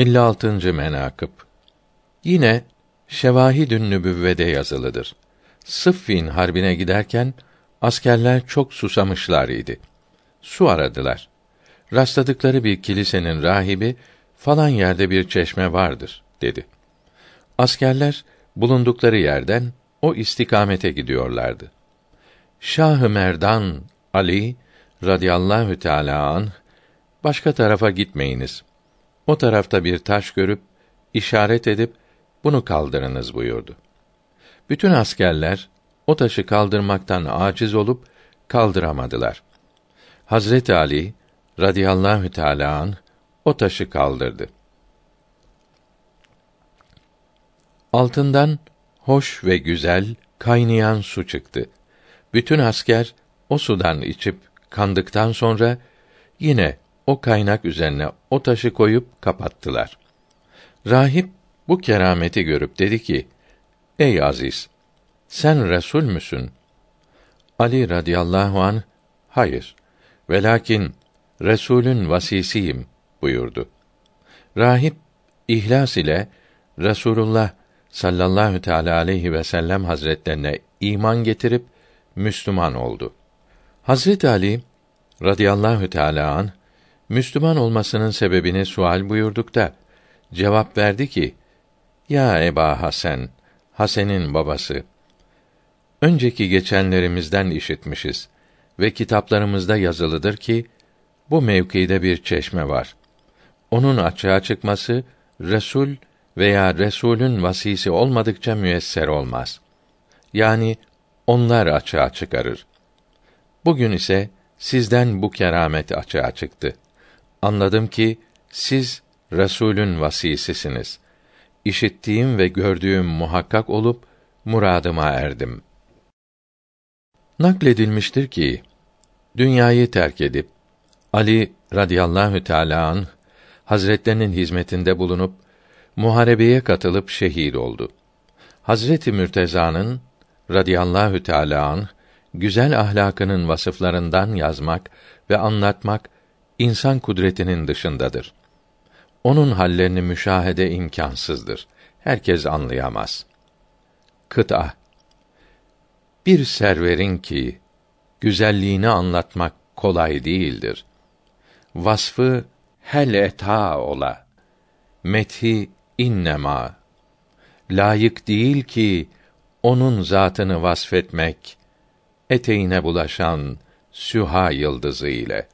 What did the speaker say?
56. menakıb Yine Şevahidün Nübüvvede yazılıdır. Sıffin harbine giderken askerler çok susamışlar idi. Su aradılar. Rastladıkları bir kilisenin rahibi falan yerde bir çeşme vardır dedi. Askerler bulundukları yerden o istikamete gidiyorlardı. Şah-ı Merdan Ali radıyallahu teala an başka tarafa gitmeyiniz. O tarafta bir taş görüp işaret edip bunu kaldırınız buyurdu. Bütün askerler o taşı kaldırmaktan aciz olup kaldıramadılar. Hazret Ali radıyallahu teala an o taşı kaldırdı. Altından hoş ve güzel kaynayan su çıktı. Bütün asker o sudan içip kandıktan sonra yine o kaynak üzerine o taşı koyup kapattılar. Rahip bu kerameti görüp dedi ki: Ey aziz, sen resul müsün? Ali radıyallahu an hayır. Velakin Resulün vasisiyim buyurdu. Rahip ihlas ile Resulullah sallallahu teala aleyhi ve sellem hazretlerine iman getirip Müslüman oldu. Hazret Ali radıyallahu teala an Müslüman olmasının sebebini sual buyurdukta cevap verdi ki: Ya Eba Hasan, Hasen'in babası. Önceki geçenlerimizden işitmişiz ve kitaplarımızda yazılıdır ki bu mevkide bir çeşme var. Onun açığa çıkması Resul veya Resulün vasisi olmadıkça müesser olmaz. Yani onlar açığa çıkarır. Bugün ise sizden bu keramet açığa çıktı. Anladım ki siz Resulün vasisisiniz. İşittiğim ve gördüğüm muhakkak olup muradıma erdim. Nakledilmiştir ki dünyayı terk edip Ali radıyallahu teala an Hazretlerinin hizmetinde bulunup muharebeye katılıp şehit oldu. Hazreti Mürteza'nın radıyallahu teala an güzel ahlakının vasıflarından yazmak ve anlatmak insan kudretinin dışındadır. Onun hallerini müşahede imkansızdır. Herkes anlayamaz. Kıta Bir serverin ki güzelliğini anlatmak kolay değildir. Vasfı hel eta ola. Methi innema. Layık değil ki onun zatını vasfetmek eteğine bulaşan süha yıldızı ile.